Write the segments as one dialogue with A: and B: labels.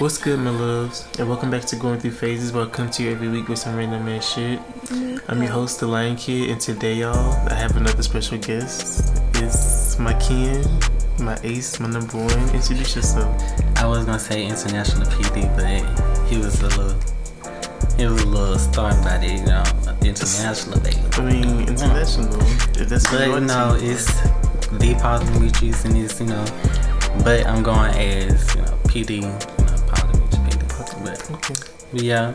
A: What's good, my loves? And welcome back to Going Through Phases. Welcome to you every week with some random ass shit. I'm your host, The Lion Kid, and today, y'all, I have another special guest. It's my kin, my ace, my number one. Introduce yourself.
B: I was gonna say international PD, but he was a little, he was a little started by the, you know, international baby.
A: I mean, international. If that's
B: But
A: you
B: know,
A: to.
B: it's the Paul Demetrius and it's, you know, but I'm going as, you know, PD,
A: Okay.
B: but yeah,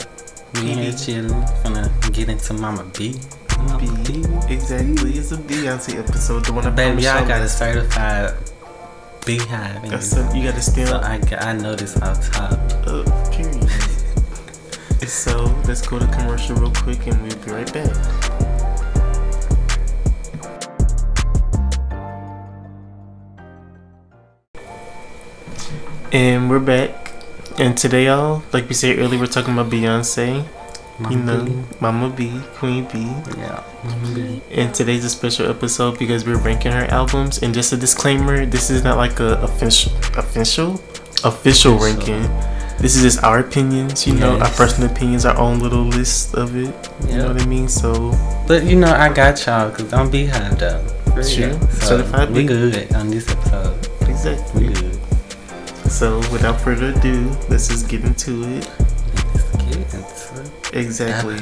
B: we here chilling, gonna get into Mama B. Mama
A: B. Exactly. It's a Beyonce episode. The one I
B: Baby, y'all got a certified BeyHive. in this.
A: You got to stand
B: So. I, got- I know this off top.
A: Uh, period. so let's go to commercial real quick and we'll be right back. And we're back. And today, y'all, like we said earlier, we're talking about Beyonce.
B: Mama
A: you know,
B: B.
A: Mama B, Queen B.
B: Yeah, Mama B.
A: And today's a special episode because we're ranking her albums. And just a disclaimer: this is not like a official, official, official
B: Official.
A: ranking. This is just our opinions. You know, our personal opinions, our own little list of it. You know what I mean? So
B: But you know, I got y'all because I'm BeyHive though. For
A: True.
B: real. So
A: Certified
B: we good on this episode. We good.
A: So without further ado, let's just get into it.
B: Let's get into
A: Exactly.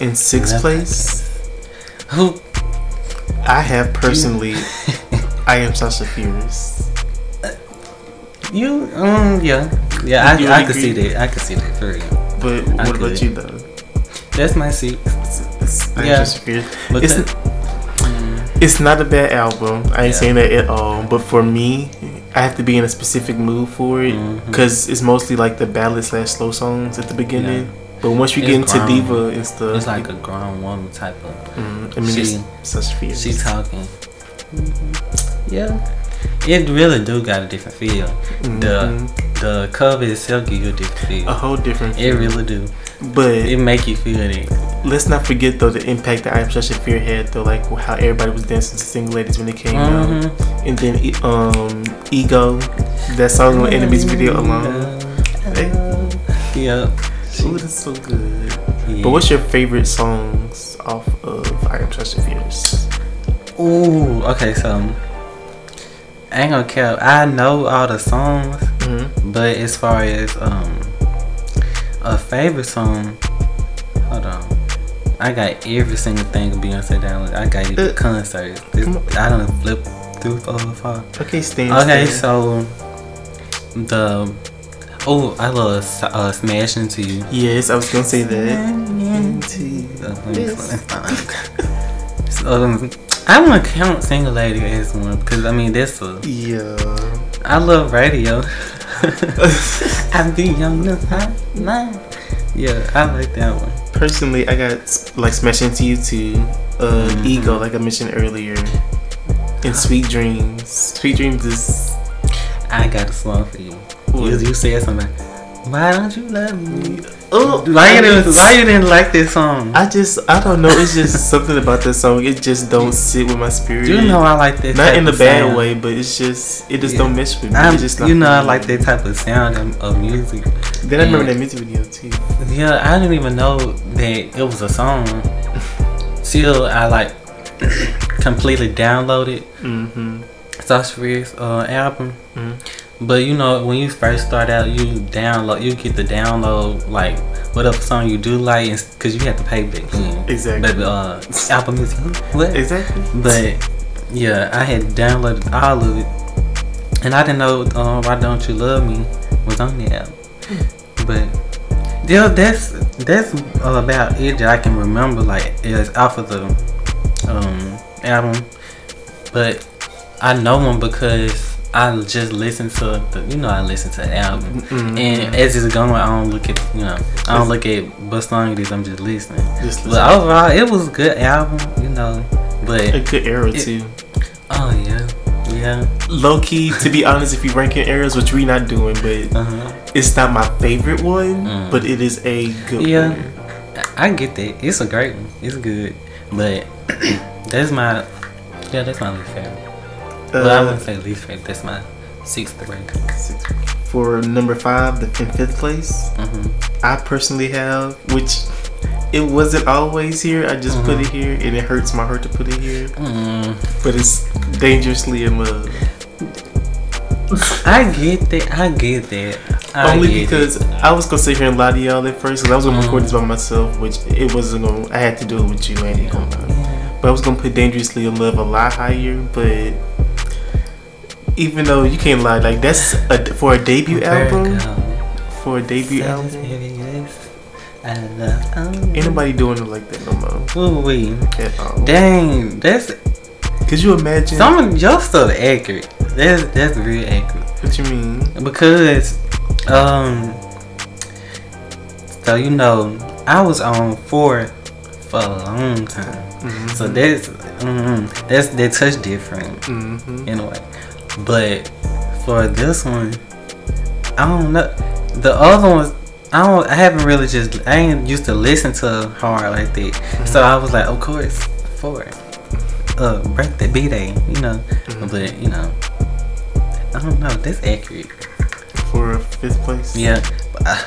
A: In sixth place,
B: Who?
A: I have personally, I am Sasha Fierce.
B: You? Um. Yeah. Yeah. I,
A: You
B: I can see that. I can see that for real.
A: But
B: I
A: what about you though?
B: That's my
A: seat.
B: Yeah.
A: Fierce. It's-
B: that-
A: It's not a bad album. I ain't
B: Yeah.
A: saying that at all. But for me, I have to be in a specific mood for it because it's mostly like the ballad slash slow songs at the beginning. But once you
B: It's
A: get into
B: grown.
A: Diva and stuff,
B: it's like a grown woman type of.
A: mm, I mean,
B: she-
A: such.
B: She talking. Yeah. It really do got a different feel. The
A: Mhm.
B: the cover itself give you a different feel.
A: a whole different.
B: It really do.
A: But
B: It make you feel it.
A: let's not forget though the impact that I Am Sasha Fierce had though, like how everybody was dancing to Single Ladies when it came out,
B: Mhm.
A: And then um Ego, that song on Enemies video alone.
B: Yeah.
A: Ooh, that's so good.
B: yeah.
A: But what's your favorite songs off of I Am a Fierce?
B: Ooh, okay, so I ain't gonna care. I know all the songs,
A: Mm-hmm.
B: but as far as um a favorite song, hold on. I got every single thing of Beyonce down. I got it
A: Uh,
B: the concerts. It's,
A: come on.
B: I don't flip through four far.
A: Okay, Stan.
B: Okay, so the oh, I love uh, Smash Into You.
A: yes, I was gonna say that.
B: Uh, let me so, um, I want to count Single Lady as one because I mean that's a
A: Yeah.
B: I love radio. I be young hotline. Yeah, I like that one.
A: Personally, I got like Smash Into You too. Uh,
B: Mhm.
A: Ego, like I mentioned earlier, and Sweet Dreams. Sweet Dreams is
B: I got a song for you. You, you said something. Why don't you love me?
A: oh,
B: Why you didn't? Why you didn't like this song?
A: I just I don't know. It's just something about this song. It just don't sit with my spirit.
B: you know I like that.
A: not in a bad
B: sound.
A: way, but it's just it just
B: Yeah.
A: don't mesh with me.
B: I'm,
A: It's just
B: you know I like that type of sound of, of music.
A: Then I remember that music video too.
B: Yeah, I didn't even know that it was a song. Still, I like completely downloaded
A: Mm-hmm.
B: Fierce uh, album.
A: Mhm.
B: But you know, when you first start out, you download, you get the download like whatever song you do like, because you have to pay back then.
A: Exactly.
B: But uh, Apple Music, what?
A: Exactly.
B: But yeah, I had downloaded all of it, and I didn't know uh, "Why Don't You Love Me" was on the album. But yeah, that's that's about it that I can remember. Like it's off of the um, album, but I know them because I just listen to the. You know, I listen to the album.
A: Mhm.
B: And as it's going, I don't look at you know, I don't look at what song it is. I'm just listening.
A: Just
B: But
A: listen.
B: overall, it was a good album, you know.
A: But a
B: But
A: good era
B: It-
A: too.
B: oh yeah, yeah.
A: Low key, to be honest, if you rank in eras, which we not doing, but
B: Uh-huh.
A: it's not my favorite one,
B: Mm.
A: but it is a good
B: Yeah.
A: one.
B: I I get that. It's a great one. It's good, but that's my yeah, that's my least favorite. well, I
A: Uh,
B: wouldn't say least favorite. That's my sixth rank.
A: six- for number five, the in fifth place,
B: hmm
A: I personally have, which it wasn't always here. I just put it here, and it hurts my heart to put it here.
B: Mm.
A: But it's dangerously in love.
B: I get that. I get that. I
A: Only
B: get it.
A: because I was gonna sit here and lie to y'all at first, because I was gonna record this by myself, which it wasn't gonna. I had to do it with you, I ain't gonna. But I was gonna put dangerously in love a lot higher, but. Even though you can't lie, like that's a, for a debut album, for a debut album, ain't nobody doing it like that no more
B: Ooh wee.
A: at all.
B: Dang, that's
A: Could you imagine?
B: some of your stuff accurate. That's that's real accurate.
A: what you mean?
B: Because um so you know, I was on four for a long time.
A: Mm-hmm.
B: So that's mm, that's that touch different
A: Mm-hmm.
B: in a way. But for this one, I don't know. The other ones, I don't. I haven't really just. I ain't used to listen to hard like that.
A: Mm-hmm.
B: So I was like, of course, for uh birthday, b day, you know.
A: Mm-hmm.
B: But you know, I don't know. That's accurate.
A: For fifth place.
B: Yeah. But, uh,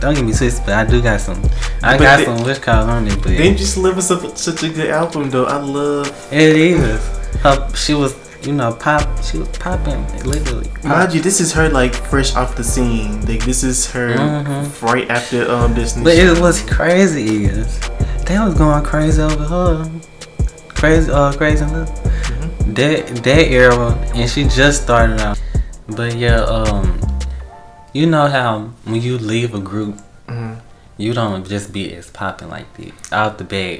B: don't get me twisted, but I do got some. I
A: But
B: got
A: they-
B: some wish calls on it, but
A: Dangerous Live is such such a good album though. I love.
B: it is. Her, she was, you know, pop. She was popping, literally. Pop.
A: Mind you, this is her like fresh off the scene. Like this is her
B: Mhm.
A: right after um Disney.
B: But
A: Channel.
B: it was crazy is they was going crazy over her. Crazy uh crazy look.
A: Mhm.
B: That that era and she just started out. But yeah, um you know how when you leave a group
A: Mhm.
B: you don't just be as popping like that out the bag.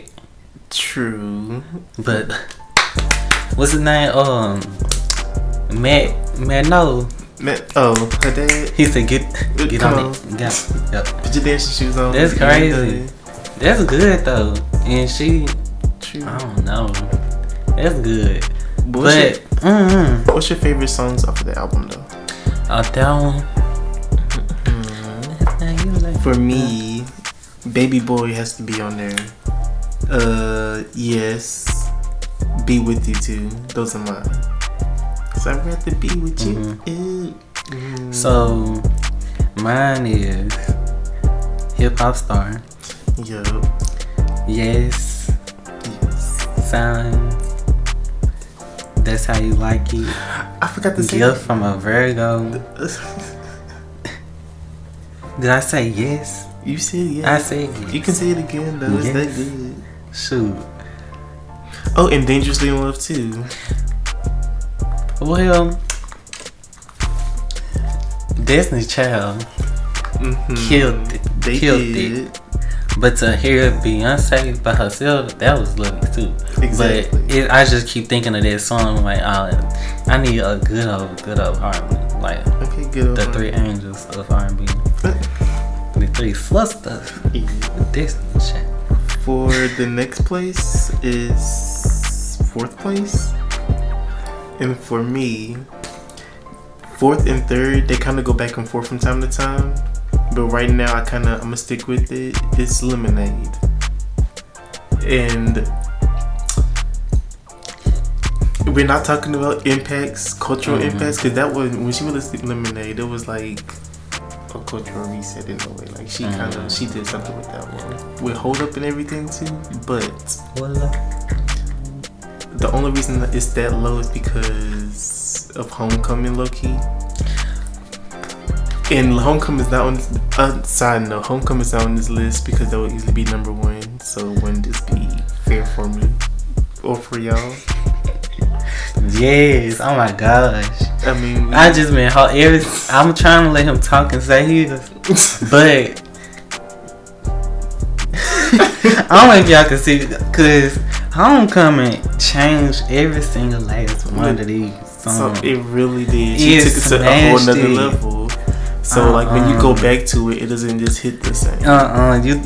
A: True.
B: But what's his name? Um Matt Matt no.
A: Man, oh, her dad.
B: He said get get
A: Come
B: on
A: on.
B: it. Get, yep.
A: Put your dancing shoes on.
B: That's crazy. That's good though. And she
A: True.
B: I don't know. That's good.
A: But what's, your,
B: But mm
A: what's your favorite songs off of the album though?
B: uh, that one.
A: For me, Baby Boy has to be on there. Uh, yes. Be with you too. Those are mine. Cause I'd rather be with you. Mm.
B: Mm-hmm. So mine is hip hop star.
A: Yup.
B: Yes,
A: Yes.
B: signs. That's how you like it.
A: I forgot to say.
B: Gift from a Virgo. Did I say yes?
A: you said yes.
B: I said yes.
A: You can say it again though. It's that good.
B: Shoot.
A: Oh, and Dangerously in Love too.
B: Well, Destiny's Child
A: Mm-hmm.
B: killed it.
A: They
B: killed
A: did.
B: it. But to hear Beyonce by herself, that was lovely too.
A: Exactly.
B: But it, I just keep thinking of that song like, oh, I need a good old, good old R&B, like
A: Okay, good.
B: the three angels of R&B, three.
A: Yeah.
B: Destiny Child.
A: For the next place is fourth place. And for me, fourth and third, they kind of go back and forth from time to time. But right now, I kind of, I'm going to stick with it. It's Lemonade. And we're not talking about impacts, cultural
B: Mhm.
A: impacts, because that was, when she released Lemonade, it was like a cultural reset in a way. Like she kind of, she did something with that one. With Hold Up and everything too. But
B: Voila.
A: the only reason that it's that low is because of Homecoming, low key. And Homecoming is not on this. Uh, side note, Homecoming is not on this list because that would easily be number one. So wouldn't this be fair for me or for y'all?
B: Yes. Oh my gosh.
A: I mean,
B: I just been ho- every. I'm trying to let him talk and say his, but I don't know if y'all can see because Homecoming changed every single last one of these
A: so it really did. She
B: It
A: took it to a whole nother
B: it.
A: level. So like when you go
B: Uh-uh.
A: back to it, it doesn't just hit the same.
B: Uh uh you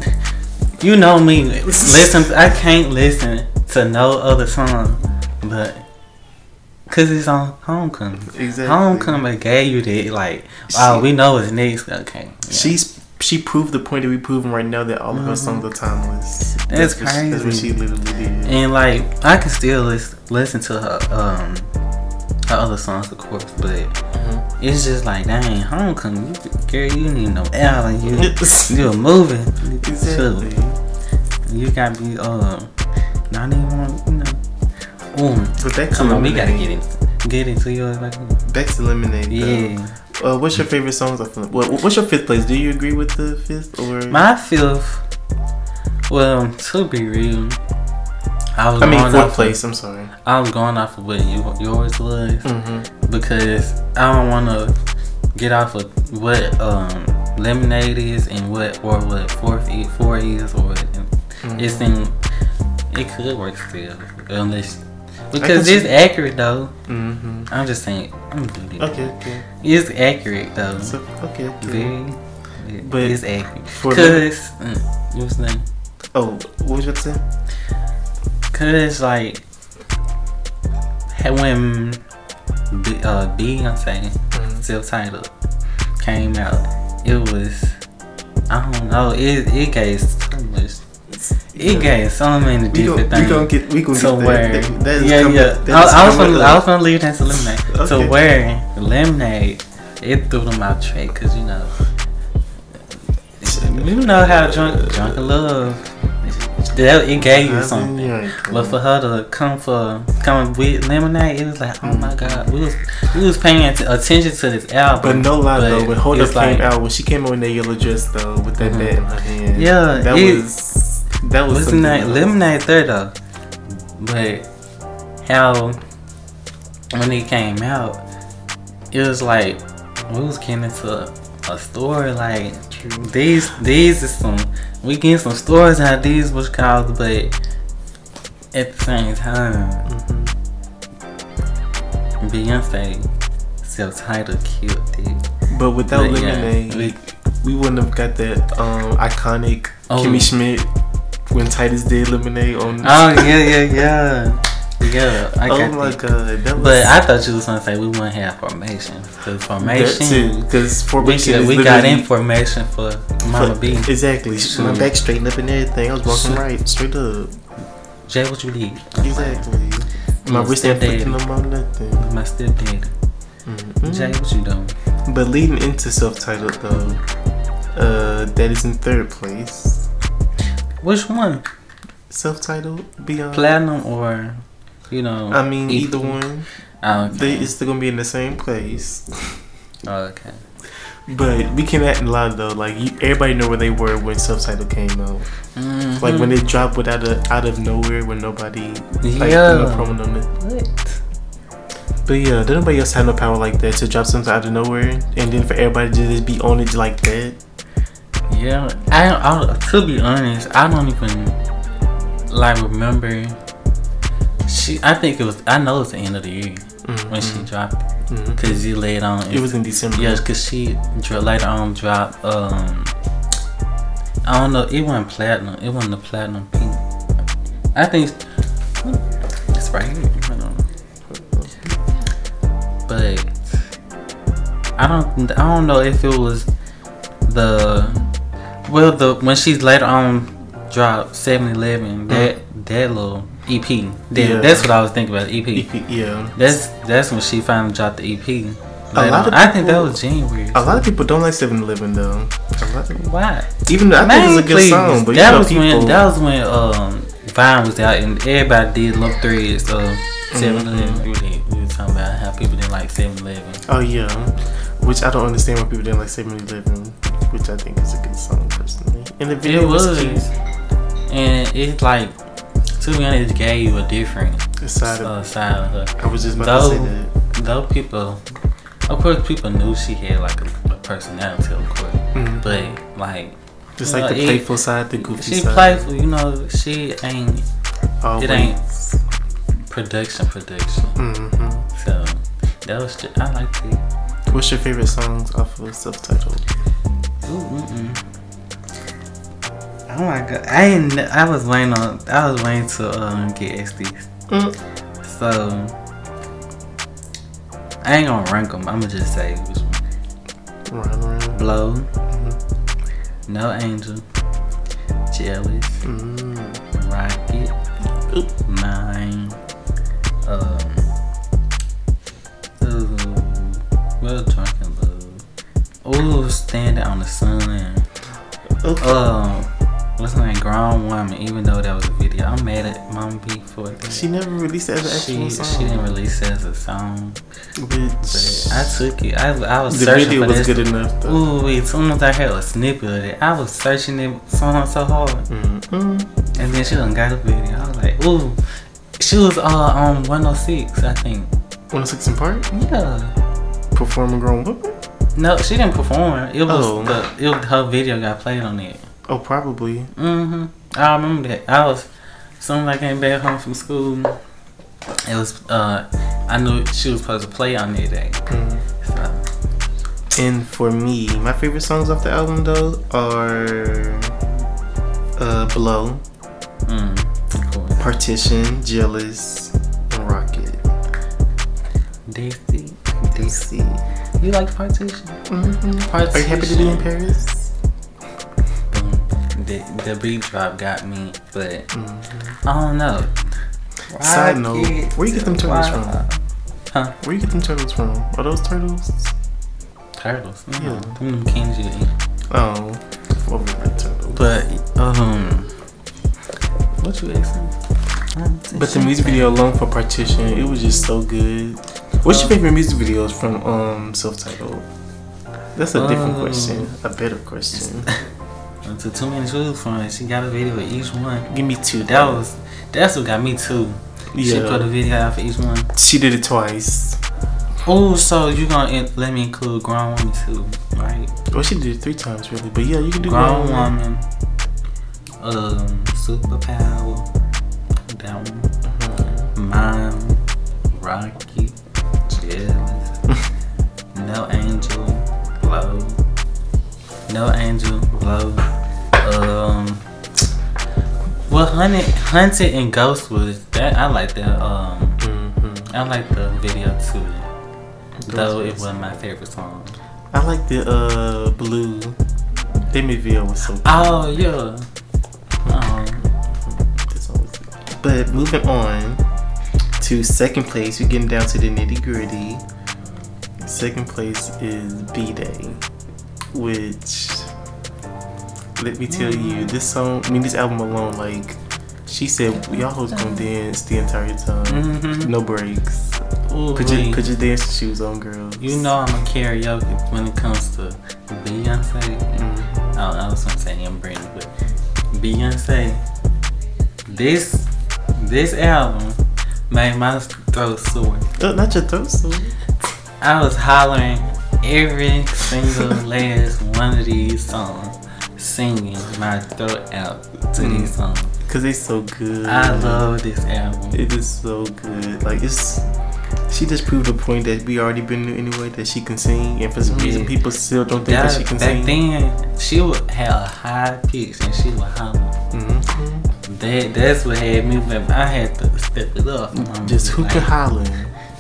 B: you know me. Listen, I can't listen to no other song, but cause it's on Homecoming.
A: Exactly.
B: Homecoming gave you that like,
A: She-
B: we know it's next. Okay, yeah.
A: She's she proved the point that we proving right now that all of her songs are timeless.
B: Mm-hmm. That's
A: what she- That's what
B: crazy.
A: she literally did.
B: and like I can still listen listen to her um her other songs, of course, but it's just like, dang, homecoming, you, girl, you need no album. You, you a movie.
A: Exactly.
B: You gotta be, uh, not even, want, you know. Ooh,
A: But to
B: come on, we gotta get it. Get into yours. Like,
A: Back to Lemonade. though.
B: yeah.
A: Uh, what's your favorite songs off of what, What's your fifth place? Do you agree with the fifth or?
B: My fifth, well, to be real, I was
A: I mean,
B: going
A: fourth
B: off
A: place. I'm sorry.
B: I was going off of what you, yours was
A: Mm-hmm.
B: because I don't want to get off of what um, lemonade is and what or what fourth four is or.
A: Mm-hmm.
B: It seems it could work still unless because it's accurate though.
A: Mm-hmm.
B: I'm just saying, I'm gonna.
A: Okay. Okay.
B: It's accurate though.
A: So okay. okay.
B: Very,
A: But
B: but it's accurate. Cause mm, what's the name?
A: Oh, what was you about to say?
B: Cause like when B, uh, Beyonce
A: Mhm.
B: self-titled came out, it was I don't know. It it gave. It gave so many different
A: gon' we gonna
B: things.
A: get we gonna
B: To
A: get
B: where,
A: there. That, that is
B: yeah,
A: coming,
B: yeah.
A: That
B: I, I was gonna, I was gonna leave that to lemonade.
A: Okay.
B: To where lemonade, it threw them out track, cause you know, you know how drunk, drunk love. That it gave you something. But for her to come for come with lemonade, it was like, oh my god, we was we was paying att- attention to this album.
A: But no lie
B: but
A: though, when Hold Up came
B: like-
A: out, when she came in that yellow dress though, with that
B: Mhm.
A: bat in her hand,
B: Yeah,
A: that
B: it-
A: was that was
B: What's the
A: something else.
B: Lemonade third though. But how when it came out, it was like we was getting into a, a store like these these is some we getting some stores out these was called but at the same time
A: Mhm.
B: Beyonce self-titled killed it.
A: But without
B: But yeah,
A: Lemonade,
B: we-
A: we wouldn't have got that um, iconic
B: Oh.
A: Kimmy Schmidt when Titus did Lemonade on.
B: Oh yeah yeah yeah yeah. I
A: oh
B: got
A: my
B: that.
A: god, that was.
B: But I thought you was gonna say we wouldn't have formation. Cause formation,
A: because
B: we,
A: formation
B: got-
A: is
B: we got information for Mama
A: for-
B: B.
A: Exactly. My back straightened up and everything. I was walking
B: Sure.
A: right, straight up.
B: Jay, what you need?
A: Exactly. My
B: Your
A: wrist ain't flicking them on nothing.
B: My stepdad.
A: Mhm.
B: Jay, what you doing?
A: But leading into self-titled though, uh, that is in third place.
B: Which one?
A: Self-titled, Beyond.
B: Platinum or you know?
A: I mean,
B: EP?
A: either one.
B: Oh,
A: They it's still gonna be in the same place.
B: Oh, okay.
A: But we can act lie though. Like you, everybody know where they were when self-titled came out.
B: Mhm.
A: Like when it dropped without a, out of nowhere when nobody like
B: Yeah.
A: no promo on it.
B: What?
A: But yeah, did nobody else have no power like that to drop something out of nowhere and then for everybody to just be on it like that?
B: Yeah, I, I to be honest, I don't even like remember. She, I think it was. I know it's the end of the year when she
A: Mhm.
B: dropped it
A: Mhm.
B: because you laid on.
A: It was in December.
B: Yeah, because she later on dropped. Um, I don't know. It wasn't platinum. It wasn't the platinum pink. I think it's right here. But I don't. I don't know if it was the. Well, the when she's later on dropped 7-Eleven, that that little EP. That,
A: Yeah.
B: That's what I was thinking about. EP.
A: EP, yeah.
B: That's that's when she finally dropped the EP.
A: A lot of
B: I think that
A: people-
B: was January.
A: A lot of people don't like 7-Eleven though.
B: Why?
A: even though I think it's a good song, but
B: that was
A: people.
B: when that was when um Vine was out and everybody did love threads. Uh,
A: Mm-hmm.
B: 7 Eleven. We, we were talking about how people didn't like 7 Eleven.
A: oh yeah, which I don't understand why people didn't like 7-Eleven, which I think is a good song personally. And the video
B: It
A: was,
B: was.
A: cute.
B: And it's like, to be honest, gave you a different
A: The side of,
B: uh, side of her.
A: I was just about to say that.
B: though people, of course, people knew she had like a, a personality, of course.
A: Mhm.
B: But like,
A: Just like the
B: it-
A: playful side, the goofy
B: she
A: side.
B: playful, you know. She ain't
A: Always.
B: it ain't production, production.
A: hmm
B: So that was just, I liked it.
A: What's your favorite songs off of self-titled?
B: Ooh, mm-mm. Oh my god! I ain't. I was waiting on. I was waiting to um, get XDs.
A: Mm.
B: So I ain't gonna rank them. I'ma just say which one.
A: Round round.
B: Blow,
A: Mhm.
B: No Angel, Jealous,
A: Mm.
B: Rocket,
A: Oop.
B: Nine, um, ooh, Well, drunken love. Ooh, stand out on the sun.
A: Okay.
B: Um, what's her name? Grown woman. Even though that was a video, I'm mad at Mama B for that.
A: she never released it as an actual
B: she,
A: song.
B: she didn't release it as a song.
A: But
B: But I took it. I, I was
A: the
B: searching
A: video
B: for
A: was
B: this.
A: good enough though.
B: Ooh, as soon as I heard a snippet of it, I was searching it so so hard.
A: Mm-hmm.
B: And then she done got a video. I was like, ooh. She was uh on 106, I think.
A: 106 & Park?
B: Yeah.
A: Performing grown woman?
B: No, she didn't perform. It was
A: Oh.
B: the it her video got played on it.
A: Oh, probably.
B: hmm I remember that. I was soon as I came back home from school. It was uh I knew she was supposed to play on that day.
A: Mm.
B: So
A: And for me, my favorite songs off the album though are uh, "Blow,"
B: mm, course.
A: "Partition," "Jealous," and "Rocket."
B: Daisy.
A: DC.
B: You like partition?
A: Mm-hmm. Are you happy to be in Paris?
B: Boom. The the beat drop got me, but
A: Mm-hmm.
B: I don't know.
A: Side note, where you get them turtles from?
B: Huh?
A: Where you get them turtles from? Are those turtles?
B: Turtles.
A: Yeah.
B: Yeah. Them King Judy.
A: Oh, over turtles.
B: But um, what you asking?
A: But the music video alone for Partition, it was just so good. What's your favorite music videos from um self-titled? That's a different
B: Um,
A: question. A better question.
B: To too many choose from. She got a video for each one.
A: Give me two.
B: That was that's what got me too. She put a video out for each one.
A: She did it twice.
B: Oh, so you gonna in- let me include grown woman too, right?
A: Well, she did it three times really, but yeah, you can do
B: Grown
A: Grown
B: woman, um, superpower, that one,
A: Uh-huh.
B: mom, Rocky, jealous, no angel, blow, no angel, blow, um. Well, Haunted, Haunted and ghost was that. I like that. Um,
A: Mhm.
B: I like the video too. Though it
A: was-
B: wasn't my favorite song.
A: I like the uh blue. Made video was so. Good.
B: Oh yeah. Um,
A: That's always good. But moving on to second place, we're getting down to the nitty gritty. Second place is B Day, which let me tell you, this song, I mean, this album alone, like she said, y'all hoes gonna dance the entire time,
B: Mhm.
A: no breaks.
B: ooh,
A: Put your put your dancing shoes on, girls.
B: you know I'm a karaoke when it comes to Beyonce.
A: Mm.
B: I, I was gonna say Em Brandy, but Beyonce. This this album made my throat sore.
A: Not your throat, so.
B: I was hollering every single last one of these songs, singing my throat out to
A: Mm.
B: these songs.
A: Cause they so good.
B: I love this album.
A: It is so good. Like it's, she just proved the point that we already been knew anyway that she can sing, and for some reason people still don't think
B: That,
A: that she can
B: back
A: sing.
B: Back then, she would have a high pitch and she would holler.
A: hmm
B: That that's what had me. When I had to step it up.
A: Just who
B: like,
A: can holler?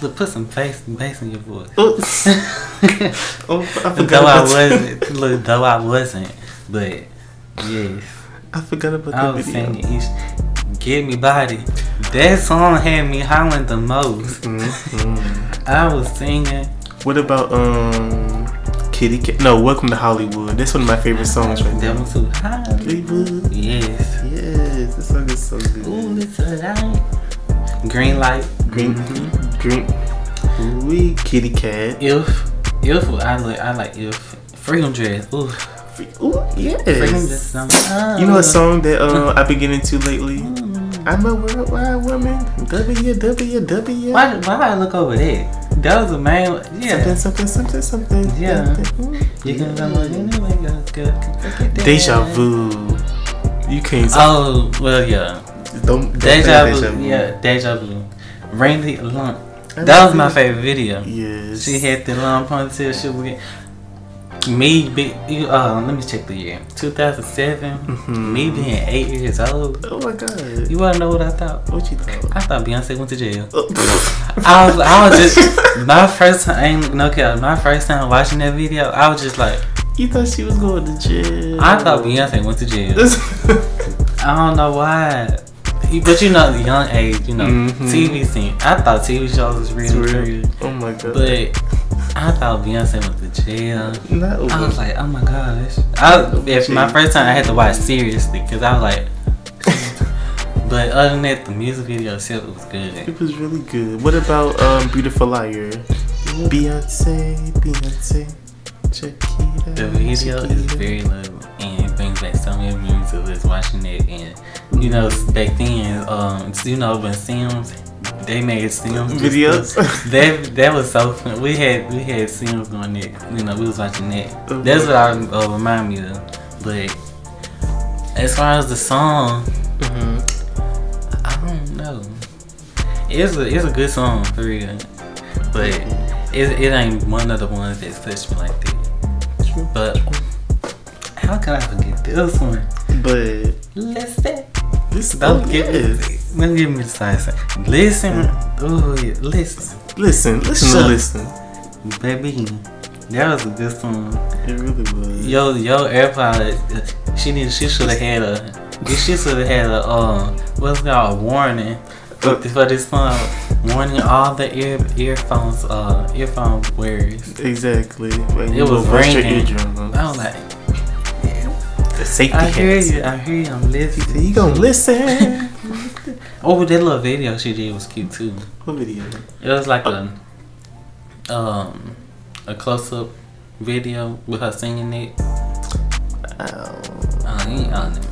B: Look, put some bass, bass in your voice.
A: Oops. oh, I forgot
B: though I wasn't, look, though I wasn't, but yes,
A: I forgot about
B: I was
A: video.
B: singing each. Get Me Bodied. That song had me howling the most.
A: Mhm.
B: I was singing.
A: What about um, Kitty Cat? No, Welcome to Hollywood. That's one of my favorite songs right
B: That
A: now.
B: one too. Hollywood. Yes.
A: Yes, this song is so good.
B: Ooh, it's a light. Green light.
A: Green,
B: Mhm.
A: green. We Kitty Cat.
B: If if I like I like if Freakum Dress. Ooh,
A: Ooh,
B: Freakum
A: yes. You know a song that uh, I've been getting to lately?
B: Mm.
A: I'm a worldwide woman. WWW.
B: Why why I look over there? That was the main. Yeah.
A: Something, something, something, something.
B: Yeah.
A: Something.
B: You can anyway.
A: Deja vu. You can't. say
B: Oh well, yeah.
A: don't, don't
B: Deja
A: say
B: vu. Yeah, deja vu. Randy Lump. That was my favorite video.
A: Yes.
B: She had the long ponytail. She would get me. Be, uh, let me check the year. 2007.
A: Mhm.
B: Me being eight years old.
A: Oh my god.
B: You wanna know what I thought?
A: what you thought?
B: I thought Beyonce went to jail.
A: Oh.
B: I was, I was just my first time. Ain't no cap. My first time watching that video, I was just like,
A: you thought she was going to jail.
B: I thought Beyonce went to jail. I don't know why. But you know, the young age, you know,
A: Mhm.
B: TV scene. I thought TV shows was really
A: real. Oh my god.
B: But I thought Beyonce went to jail.
A: No.
B: I was like, oh my gosh. I, if my first time, I had to watch seriously because I was like. but other than that, the music video itself was good.
A: It was really good. What about um, Beautiful Liar? Beyonce, Beyonce, Shakira.
B: The video is very lovely and it brings back so many memories of us watching it. And you know, back then, um, you know, when Sims, they made Sims
A: Videos?
B: that that was so fun. We had we had Sims on it. You know, we was watching that.
A: Oh,
B: That's what I uh, remind me of. But as far as the song,
A: Mhm.
B: I don't know. It's a it's a good song for real, but it, it ain't one of the ones that touched me like that. But how can I forget this one?
A: But
B: Listen, don't me. Let me give me the side. side. Listen, oh yeah, listen,
A: Listen, listen
B: Shut-
A: listen.
B: baby. That was a good song.
A: It really was.
B: Yo, yo, AirPod. uh, She need. She should have had a. She should have had a. Um, what's it called? A warning for, for this song. Warning all the ear earphones. Uh, earphone wearers.
A: Exactly. Like,
B: It was
A: go brush your
B: ringing. I was like,
A: The safety
B: I hear
A: hats.
B: you. I hear you. I'm listening.
A: You gonna listen?
B: Oh, that little video she did was cute too.
A: what video?
B: It was like a um a close up video with her singing it.
A: Oh.
B: Oh, you ain't on it.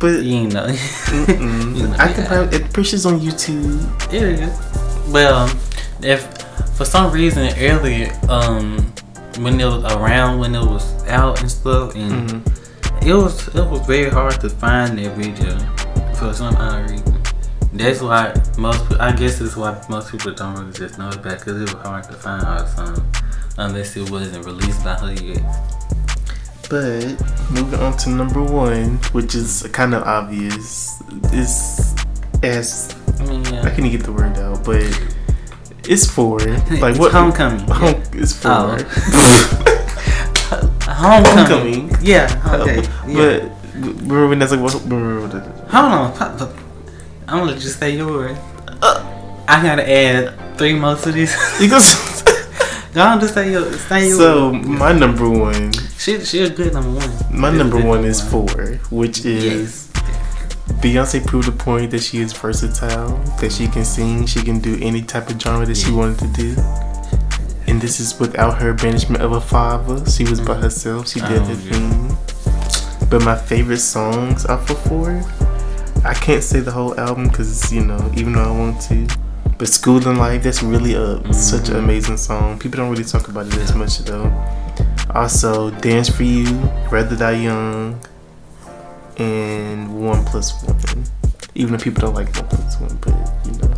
A: But
B: You ain't know. You know,
A: I can probably it pushes on YouTube.
B: it is. Well, if for some reason earlier, um, when it was around, when it was out and stuff, and
A: Mhm.
B: It was it was very hard to find that video for some odd reason. That's why most I guess that's why most people don't really just know about because it was hard to find our song unless it wasn't released by her yet.
A: But moving on to number one, which is kind of obvious, is as
B: I mean,
A: I
B: yeah.
A: can't even get the word out, but it's for like
B: It's
A: what
B: homecoming.
A: Home, it's for.
B: Oh. Homecoming.
A: Homecoming.
B: Yeah. Okay. Yeah.
A: But remember that's like what?
B: Hold on. I'm gonna just say yours.
A: Uh,
B: I gotta add three more to this.
A: you go.
B: Go on, just say yours. Say yours.
A: so my number one,
B: she she a good number one.
A: my number one is
B: one.
A: four, which is
B: Yes.
A: Beyonce proved the point that she is versatile, that she can sing, she can do any type of genre that she wanted to do. And this is without her banishment of a father. She was by herself. She did
B: Oh,
A: her thing. But my favorite songs off of four, I can't say the whole album because you know, even though I want to. But Schoolin' Life, that's really a such an
B: Mhm.
A: amazing song. People don't really talk about it as much though. Also, Dance for You, Rather Die Young, and One Plus One. Even if people don't like One Plus One, but you know.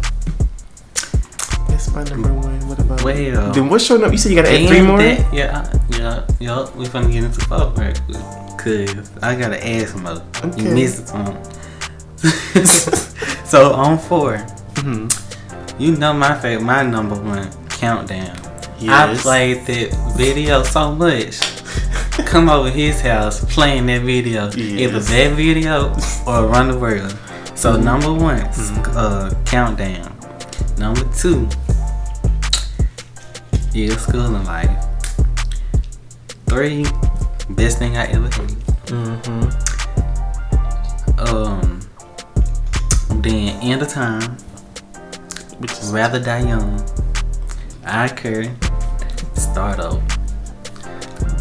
A: That's my number one. What about
B: Well,
A: Then what's your number? You said you gotta add three more?
B: that- yeah, yeah, yeah. We finna get into four right quick. Cause I gotta add some more.
A: Okay.
B: You missed some. so on four,
A: hmm
B: you know my favorite, my number one countdown. I played that video so much. Come over his house playing that video. Either that video or Run the World. So
A: Mhm.
B: number one,
A: Mhm.
B: uh, countdown. Number two, yeah, schoolin' life. Three, best thing I ever had.
A: Mm-hmm.
B: Um, then end of time.
A: Which is
B: Rather die young. I care. Start over.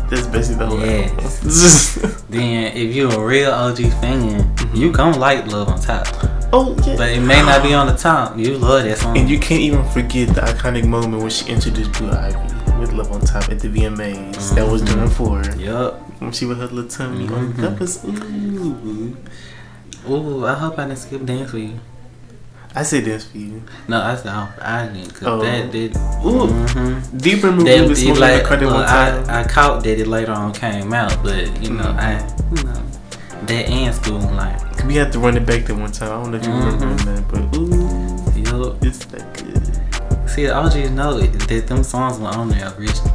A: that's basically the whole
B: Yes. Then if you're a real OG fan,
A: Mhm.
B: you gon' like Love on Top.
A: Oh yeah.
B: But it may not be on the top. You love that song.
A: And you can't even forget the iconic moment when she introduced Blue Ivy with Love on Top at the VMAs. That was
B: Mhm.
A: during four.
B: Yup.
A: When she with her little tummy going,
B: Mhm.
A: that was ooh.
B: Ooh, I hope I didn't skip dance for you.
A: I said this for you.
B: No, I said I didn't. Cause
A: Oh.
B: that did.
A: Ooh.
B: Mm-hmm.
A: You remember
B: That,
A: was
B: like,
A: the credit
B: well,
A: one time?
B: I, I caught that it later on came out, but you know,
A: Mhm.
B: I, you know, that and school life.
A: we had to run it back that one time. I don't know if you remember
B: Mhm.
A: that, but ooh,
B: Yup.
A: it's that good.
B: See, OGs know that them songs were on there original.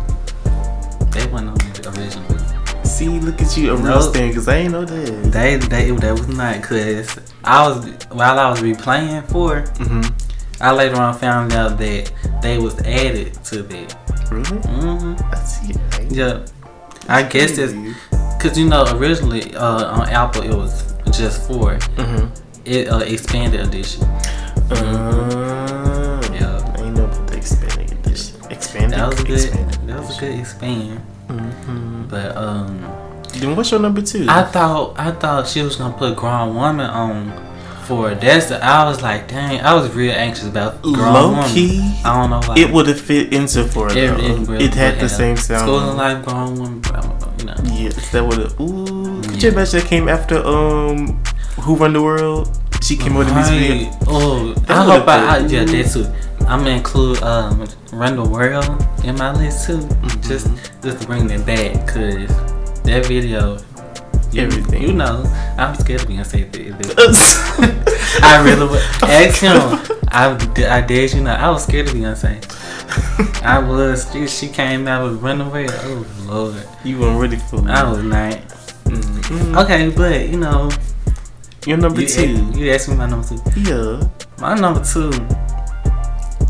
B: They weren't on there originally.
A: See, look at you, a real
B: Nope.
A: thing, because I ain't know that.
B: They, they, that was not cause I was while I was replaying for,
A: Mm-hmm.
B: I later on found out that they was added to that.
A: Really?
B: hmm
A: I see it. Right?
B: Yeah. I guess it's because you know originally uh, on Apple it was just four.
A: Mm-hmm.
B: It uh, expanded edition.
A: Uh,
B: Yeah.
A: I ain't know about the expanded edition. Expanded.
B: That was a good.
A: expanded
B: That was a good expand.
A: Mm-hmm.
B: But um,
A: Then what's your number two?
B: I thought I thought she was gonna put grown woman on for it. That's the, I was like, dang, I was real anxious about grown
A: Low
B: woman.
A: key,
B: I don't know why.
A: it would have fit into for it.
B: It,
A: though.
B: it
A: It,
B: really
A: had the
B: have.
A: same sound.
B: School of life, grown woman. You know.
A: Yes, that would have. Ooh, could
B: Yeah.
A: you imagine that came after um, Who Run the World? She came with a music video.
B: Oh,
A: That
B: I hope I, I yeah that too. I'm gonna include um Run the World in my list too,
A: Mm-hmm.
B: just just to bring that back, cause that video,
A: Everything.
B: you know, I'm scared of Beyonce. I really would ask him. I I dared you know I was scared of Beyonce. I was. She, she came out with Run Away. Oh Lord,
A: you weren't ready for me.
B: I was not.
A: Mhm.
B: Okay, but you know,
A: Your number
B: you,
A: two.
B: you asked me my number two.
A: Yeah.
B: My number two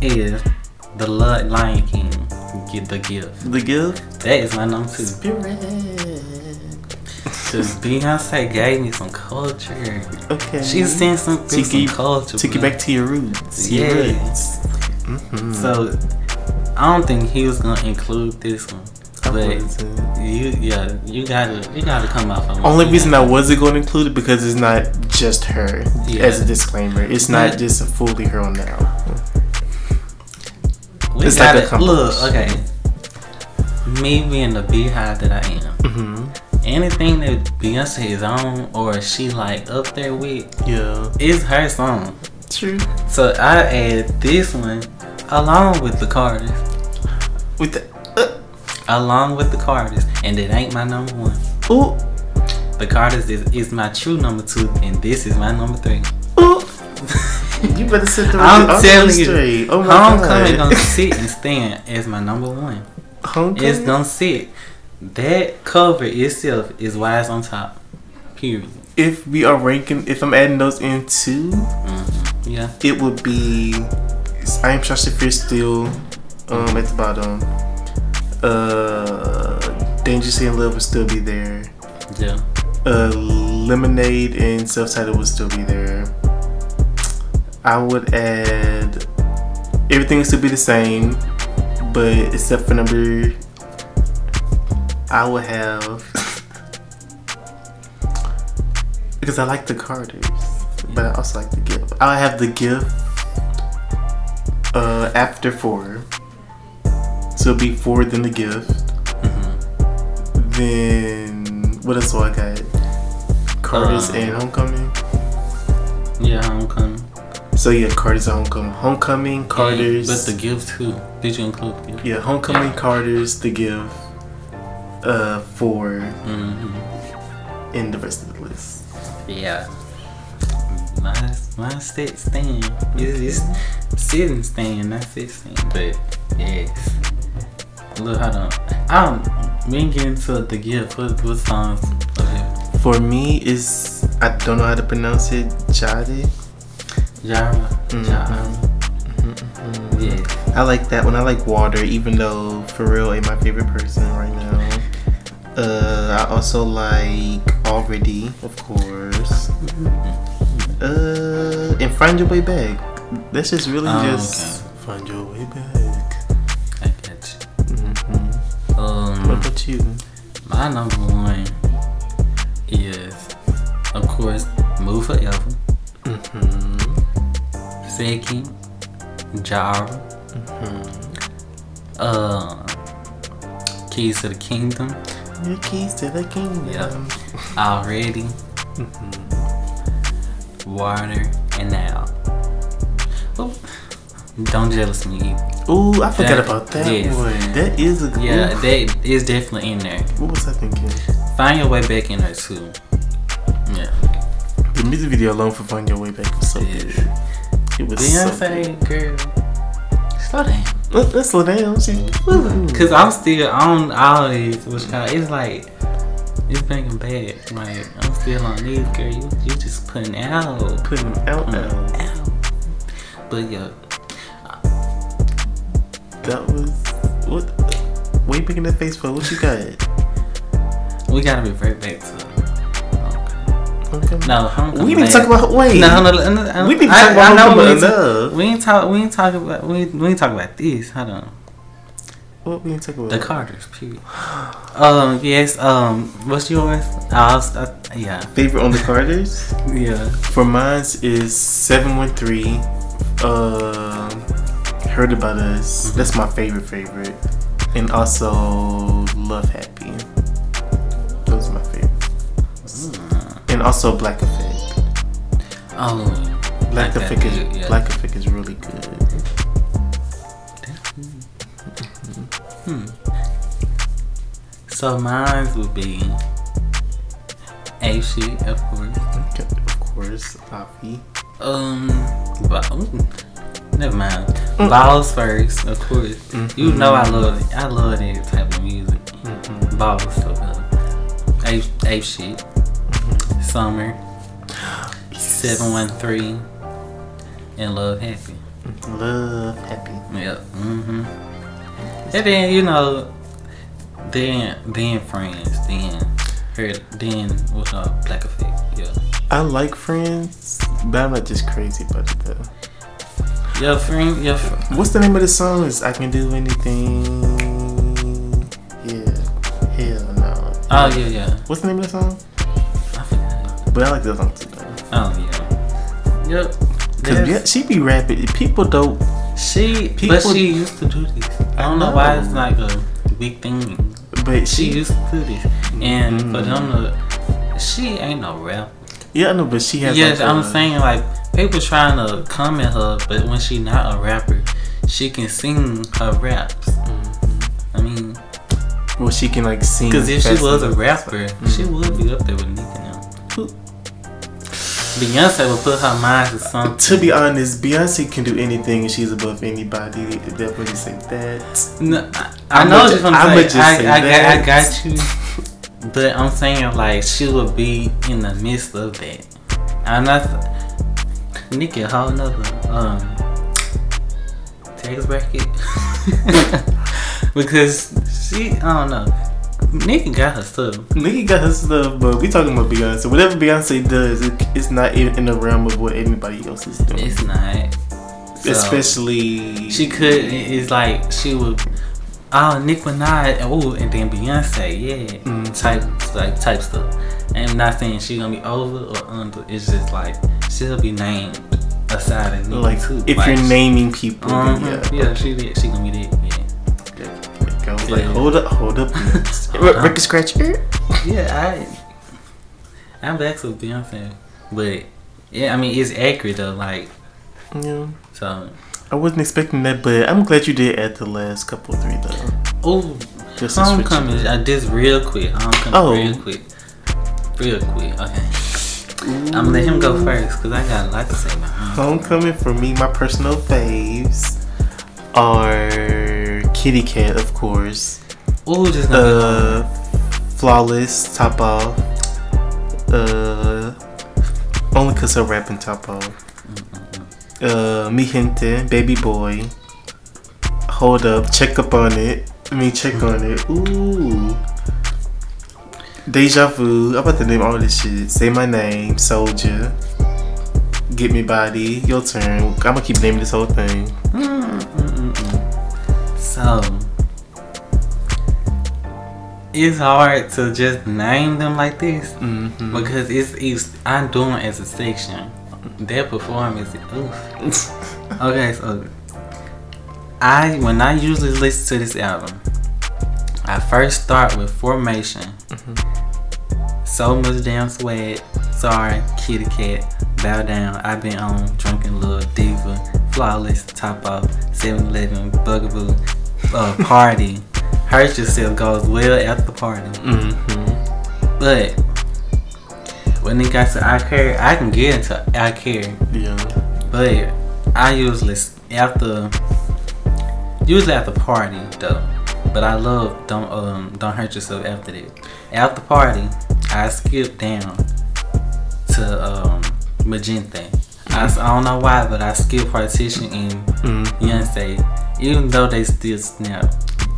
B: is the Lion King. Get the gift.
A: The gift.
B: That is my number two.
A: Spirit.
B: Cause Beyonce gave me some culture.
A: Okay.
B: She sent some, through
A: Took
B: some
A: you-
B: culture.
A: Took you back to your roots. Your
B: Yeah.
A: roots. Mhm.
B: So I don't think he was gonna include this one.
A: I
B: But you, yeah, you gotta, you gotta come off. on
A: Only
B: you
A: reason I wasn't going to include it because it's not just her.
B: Yeah.
A: As a disclaimer, it's not
B: But-
A: just fully her on now.
B: we
A: it's like a
B: gotta look. Okay, me being the BeyHive that I am.
A: Mm-hmm.
B: Anything that Beyonce is on or she like up there with
A: Yeah.
B: is her song.
A: True.
B: So I add this one along with the Carters.
A: With the. Uh,
B: Along with the Carters. And it ain't my number one.
A: ooh.
B: The Carters is, is my true number two and this is my number three.
A: Ooh. you better sit the
B: I'm
A: record
B: telling you,
A: straight. Oh my
B: Homecoming
A: god.
B: gonna sit and stand as my number one.
A: Homecoming.
B: It's gonna sit. That cover itself is why it's on top. Period.
A: if we are ranking, if I'm adding those into,
B: hmm Yeah.
A: it would be I am Sasha Fear still um, at the bottom. Uh, Dangerously in Love would still be there.
B: Yeah.
A: Uh, Lemonade and Self Titled would still be there. I would add everything would still be the same, but except for number, I would have because I like the Carters, but I also like the gift. I have the gift uh, after four, so it'll be four then the gift.
B: hmm
A: Then what else do I got? Carter's
B: Um,
A: and Homecoming.
B: Yeah, Homecoming.
A: So yeah, Carter's and Homecoming. Homecoming, Carter's.
B: But the gift too. Did you include
A: yeah, Homecoming, Carter's, the gift. Uh, four
B: hmm
A: in the rest of the list.
B: Yeah. My my sit stand. It's, it's sitting stand, not sit stand. But yes. Look, hold on. I'm get into the gift. What what songs? Okay.
A: For me, is I don't know how to pronounce it. Jade.
B: Jara.
A: Mhm.
B: Jara.
A: Mhm.
B: Yeah.
A: I like that one. I like Water, even though for real ain't my favorite person right now. Uh, I also like Already, of course. Uh, and Find Your Way Back. This is really
B: Oh,
A: just Find Your Way Back.
B: I get
A: hmm.
B: Um.
A: What about you?
B: My number one is, of course, Mood 4 Eva.
A: Mm-hmm.
B: Second, Jara.
A: Mm-hmm.
B: Uh, Keys to the Kingdom.
A: Your keys to the kingdom.
B: Yeah. Already.
A: Mm-hmm.
B: Water. And now. Oh, don't jealous me.
A: Ooh, I forgot
B: That-
A: about that
B: yes.
A: one. That is a good
B: Yeah,
A: oof.
B: that is definitely in there.
A: What was I thinking?
B: Find your way back in there too. Yeah.
A: The music video alone for Find Your Way Back was so
B: Yeah.
A: good. It was so good.
B: Girl. Slow down.
A: Let, let's slow down. She, mm.
B: Cause I'm still on all these, which kind of, it's like it's bringing back. Like I'm still on these, girl. You you just putting out,
A: putting out
B: putting
A: now.
B: out. But yeah,
A: That was what? What you making that face for? What you got?
B: We gotta revert back to. No, homecoming.
A: We didn't
B: last-
A: talk about wait.
B: No, no, no, no,
A: We didn't
B: I-
A: talk about
B: I
A: homecoming
B: we ain't-
A: enough.
B: We ain't talk. We ain't talk about. We ain't, we ain't talk about this. Hold on.
A: What we didn't talk about?
B: The Carters. Period. Um. Yes. Um. What's yours? I was, uh, yeah.
A: Favorite on the Carters?
B: Yeah.
A: For mine is seven one three. Uh, heard about us. That's my favorite favorite, and also Love Happy. And also Black Effect.
B: Oh.
A: Black
B: Like
A: Effect is
B: yeah.
A: Black Effect is really good.
B: Hmm. So mine would be A shit, of course.
A: Okay, of course, Avi.
B: Um, but, ooh, never mind. Balls first, of course. You know I love it. I love that type of music.
A: Mhm.
B: Balls so good. Ape, ape shit. Summer. Seven one three. And love happy.
A: Love Happy.
B: Yep. Mm-hmm. And then you know, then then friends, then her, then what's up? Black effect. Yeah.
A: I like Friends, but I'm not just crazy about it though.
B: Your friend, your fr-
A: What's the name of the song? Is I can do anything? Yeah. Hell no.
B: Oh yeah, yeah.
A: What's the name of the song?
B: I.
A: But I like that song too.
B: Oh yeah. Yep.
A: Cause yeah, she be rapping. People don't.
B: She,
A: People-
B: but she used to do this. I don't know, why it's like a big thing.
A: But
B: She
A: she.
B: used to do this, and for
A: Mhm.
B: them to, she ain't no rap.
A: Yeah, I know, but she has.
B: Yes,
A: like
B: I'm
A: a-
B: saying like people trying to come at her, but when she not a rapper, she can sing her raps. I mean,
A: Well, she can like sing.
B: because if she was a rapper, she
A: Mhm.
B: would be up there with Nicki Beyonce would put her mind to something.
A: To be honest, Beyonce can do anything, and she's above anybody. Definitely say that.
B: No, I, I know what you're gonna
A: just
B: say. I,
A: say
B: I, got, I got you. But I'm saying like she would be in the midst of that. I'm not Nicki a whole nother um tax bracket. because she I don't know. Nicki got her stuff.
A: Nicki got her stuff, but we talking about Beyonce. Whatever Beyonce does, it, it's not in, in the realm of what anybody else is doing.
B: It's not. So,
A: Especially
B: she could it's like she would Oh, Nick Minaj, oh, and then Beyonce, yeah,
A: Mm.
B: type like type stuff. I'm not saying she gonna be over or under. It's just like she'll be named aside of Nicki
A: like
B: too.
A: if
B: like,
A: you're naming people,
B: uh
A: yeah,
B: yeah, she did. She gonna be that.
A: Like hold up, hold up,
B: Uh-huh.
A: record scratcher.
B: Yeah, yeah. I I'm back to Beyonce, but yeah, I mean it's accurate though. Like
A: Yeah,
B: so.
A: I wasn't expecting that, but I'm glad you did add the last couple three though.
B: Oh,
A: Just to switch it
B: homecoming.
A: up.
B: Uh, this real quick. Homecoming
A: Oh.
B: real quick. Real quick. Okay. I'm gonna let him go first because I got a lot to say about him.
A: Homecoming for me, my personal faves are Kitty Kat, of course.
B: Oh, just
A: Uh, Flawless, Top Off. Uh, only cause her rapping Top Off. Uh, Mi Gente, Baby Boy. Hold up, check up on it. I mean, check on it. Ooh. Deja Vu. I'm about to name all this shit. Say my name, Soldier. Get me body. Your turn. I'm gonna keep naming this whole thing.
B: So it's hard to just name them like this
A: Mm-hmm.
B: because it's, it's I'm doing it as a section. Their performance, oof. Okay, so I when I usually listen to this album, I first start with Formation. So much damn sweat. Sorry, Kitty Kat. Bow down. I've been on Drunk in Love Diva. Flawless. Top off. 7-Eleven. Bugaboo. Uh, party. Hurt yourself goes well after the party.
A: Mm-hmm.
B: But when it got to I care, I can get into I care.
A: Yeah.
B: But I usually after usually after party though. But I love don't um don't hurt yourself after that. After party, I skip down to um Mi Gente. I don't know why, but I skip partition and
A: Mm.
B: Beyonce, even though they still snap.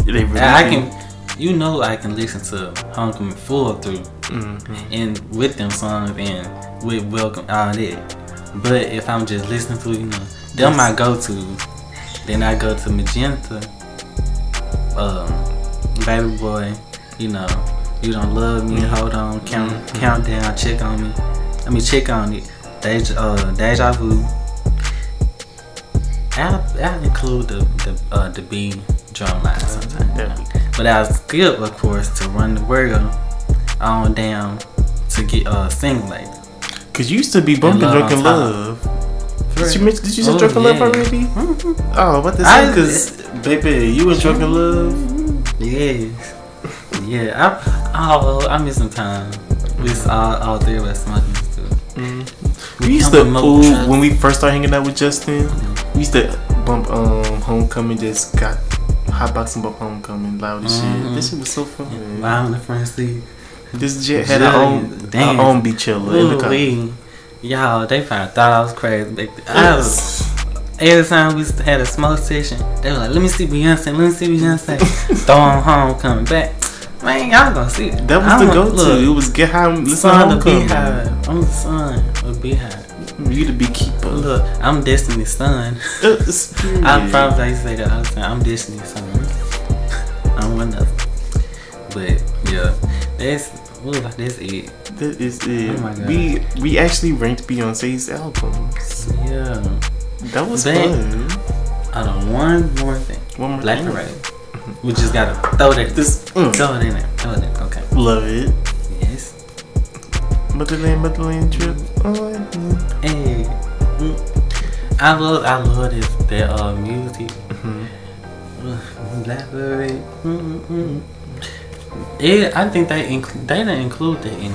A: They really
B: I can, you know, I can listen to Homecoming full through
A: Mhm.
B: and with them songs and with Welcome all that. But if I'm just listening to, you know, them
A: Yes.
B: my go to. Then I go to Mi Gente, um, Baby Boy, you know, You Don't Love Me, Hold On, Count
A: Mhm.
B: Countdown, Check on Me. I mean, Check on It, Deja, uh, Deja Vu. I'll, I'll include the the, uh, the B drum line sometimes. know. But I'll skip, of course, to Run the World on down to get uh sing later.
A: Cause you used to be bumping
B: Love on Top.
A: Love. Did you mention? Did you say
B: Oh,
A: Drunk in Love
B: yeah.
A: already?
B: Mhm.
A: Oh, what the
B: I-
A: say? Cause baby, you and Drunk in Love.
B: Yes. Yeah, I oh I miss some time. We all, all three of us smoking too.
A: Mm. We used to ooh, when we first started hanging out with Justin. We used to bump um Homecoming. Just got hotboxing bump Homecoming loud as shit.
B: Mhm.
A: This shit was so fun.
B: Loud in the front seat.
A: This jet had our own
B: Damn.
A: our own beach chiller in the car.
B: wee. Y'all, they probably thought I was crazy. I was, every time we had a smoke session, they were like, "Let me see Beyonce, let me see Beyonce." Throw on home, coming back. Man, y'all gonna see it.
A: That was the go to.
B: look,
A: It was get high, listen to
B: Son of
A: Homecoming.
B: BeyHive. I'm the son of BeyHive.
A: You to be beekeeper.
B: Look, I'm Destiny's son. I probably used to say that all the time. I'm Destiny's son. I'm one of them. But yeah, that's ooh, that's it.
A: That is it.
B: Oh.
A: We we actually ranked Beyonce's albums.
B: Yeah.
A: That was
B: Back-
A: fun.
B: I don't one more thing.
A: One more
B: Black
A: thing.
B: Parade. We just gotta throw that.
A: This mm,
B: throw it in there. Throw it in. Okay.
A: love it. Motherland, Motherland trip.
B: Hey. I love I love this that uh music.
A: Mhm.
B: Ugh, Black Parade. Mm-mm-mm. Yeah, I think they include they didn't include that in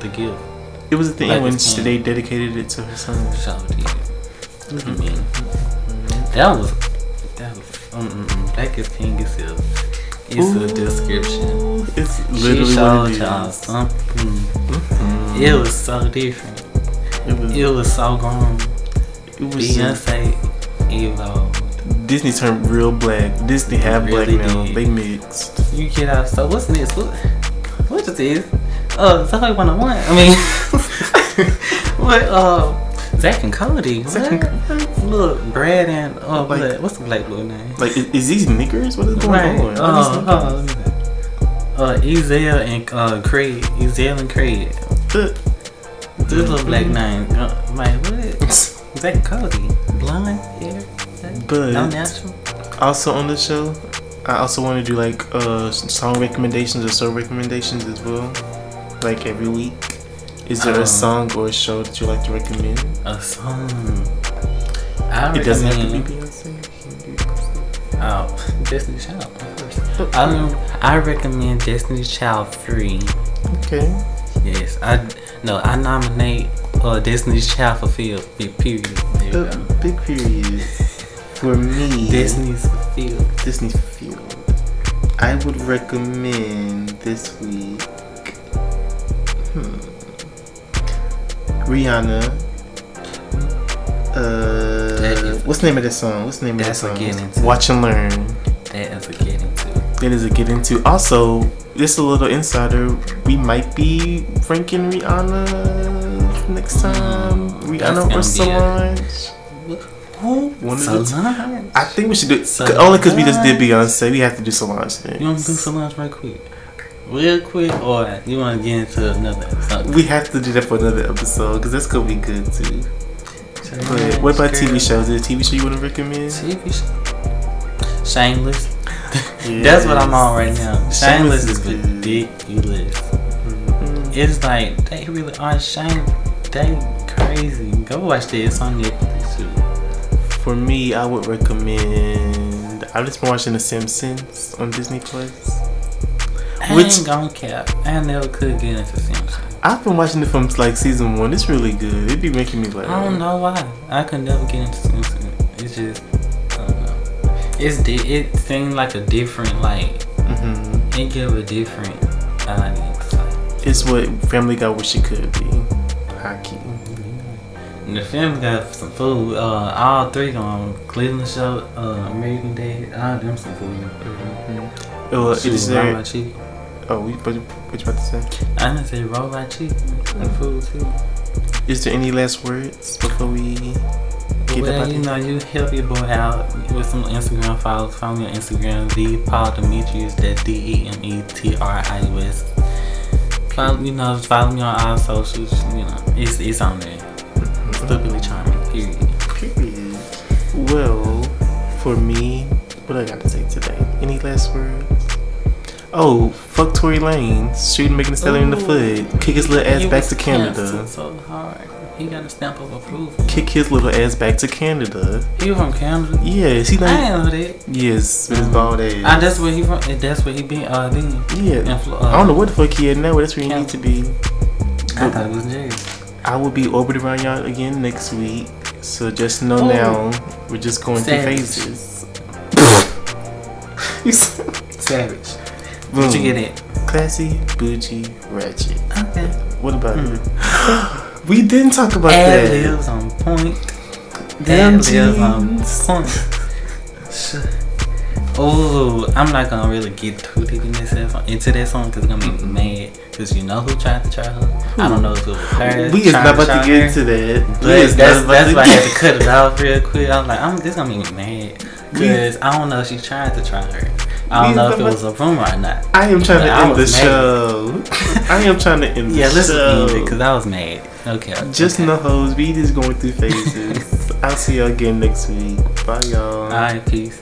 B: the gift.
A: It was the thing
B: Like
A: when she, they dedicated it to her son.
B: So yeah. I mean, that was that was mm-mm-mm. Black is King itself. It's a description.
A: Ooh, It's
B: She
A: literally
B: showed
A: what
B: y'all something.
A: Mhm.
B: It was so different.
A: It was.
B: It was so grown.
A: It was.
B: Beyonce evolved.
A: Disney turned real black. Disney half
B: Really
A: black now.
B: did.
A: They mixed.
B: You get out. So what's next? What? What is this? Oh, Uh, Zoey 101. I mean, what? Uh, Zack and Cody.
A: Zack and
B: What? Look, Brad and uh,
A: Like-
B: what- what's the black boy name?
A: Like, is, is these niggers? What is going
B: Right.
A: on?
B: Uh,
A: Are these
B: uh, let me see. uh, Ezel and uh, Craig. Ezel and Craig. This little black name. Uh, man, what? Zack and Cody. Blonde hair.
A: But-
B: no natural.
A: also on the show, I also want to do like uh song recommendations or show recommendations as well. Like every week. Is there
B: Um,
A: a song or a show that you like to recommend?
B: A song. I
A: It doesn't have to be Beyonce. It can be Beyonce.
B: Oh, Destiny's Child, of course. I, I recommend Destiny's Child 3.
A: Okay.
B: Yes, I no, I nominate uh, Destiny's Child Fulfilled. Big period. There
A: Uh, big period. For me,
B: Destiny's Fulfilled.
A: Disney's Field. I would recommend this week. Hmm. Rihanna. Uh, what's the name of this song? What's the name of that song? Watch and learn.
B: That is a
A: get into. Also, just a little insider. We might be ranking Rihanna next time. Rihanna or Solange.
B: Who?
A: One of the two.
B: Solange.
A: I think we should do
B: Solange.
A: only because we just did Beyonce. We have to do Solange next.
B: You want to do Solange right quick? Real quick, or you want to get into another something?
A: We have to do that for another episode because that's gonna be good too. But what about TV shows? Is there a TV show you want to recommend?
B: TV show. Shameless. That's what I'm on right now.
A: Shameless
B: Shameless
A: is
B: ridiculous.
A: Mhm.
B: It's like they really are shame. They crazy. Go watch this It's on Netflix too.
A: For me, I would recommend. I've just been watching The Simpsons on Disney Plus.
B: I
A: Which-
B: ain't gonna cap. I never could get into Simpsons.
A: I've been watching it from like season one. It's really good. It be making me laugh.
B: I don't know why. I could never get into Simpsons. It's just I don't know. It's di- it seemed like a different like
A: hmm
B: it give a different audience. Like,
A: It's what Family Guy wish it could be. Hockey.
B: The family got some food. Uh, all three on Cleveland show, uh, American Dad, all them some food.
A: Mm-hmm. Uh,
B: Shoot,
A: is there?
B: robot chicken.
A: Oh, we, what, you- what you about to say?
B: I didn't say roll robot chicken and food too.
A: Is there any last words before we get
B: well, you know, you help your boy out with some Instagram follows. Follow me on Instagram, the Paul Demetrius. That's D E M E T R I U S. Follow, you know, follow me on all socials. You know, it's it's on there. Stupidly charming. Period.
A: Period. Well, for me, what I got to say today? Any last words? Oh, fuck Tory Lanez, shooting Megan Thee Stallion in the foot, kick his little ass back to Canada,
B: So hard. He got a stamp of approval.
A: kick his little ass back to Canada.
B: He from Canada.
A: Yes, he
B: I
A: like
B: didn't know that.
A: yes with his bald ass.
B: Ah, that's where he from. eh, That's where he been. Uh, then.
A: yeah.
B: Flo- uh,
A: I don't know what the fuck he at now. but That's where he need to be.
B: I thought it was Jersey.
A: I will be orbiting around y'all again next week. So just know
B: Oh.
A: now we're just going
B: Savage.
A: through phases.
B: Savage.
A: Boom.
B: What you get it?
A: Classy, bougie, ratchet.
B: Okay.
A: What about
B: Hmm.
A: it? we didn't talk about
B: Ad
A: that.
B: libs on point.
A: Damn
B: Ad on point. Oh, I'm not gonna really get too deep in this into that song because it's gonna be mad. Because you know who tried to try her. I don't know if it was her.
A: We is not about
B: try
A: to get
B: her.
A: into that.
B: But that's, that's why I had to cut it off real quick. I was like, I'm this gonna make me mad because I don't know if she tried to try her. I don't know if it was a rumor or not.
A: I am trying
B: But
A: to
B: I
A: end the
B: mad.
A: show. I am trying to end the
B: Yeah, let's
A: show.
B: it because I was mad. Okay.
A: Just
B: okay.
A: no hoes. We just going through phases. I'll see y'all again next week. Bye, y'all.
B: All right, peace.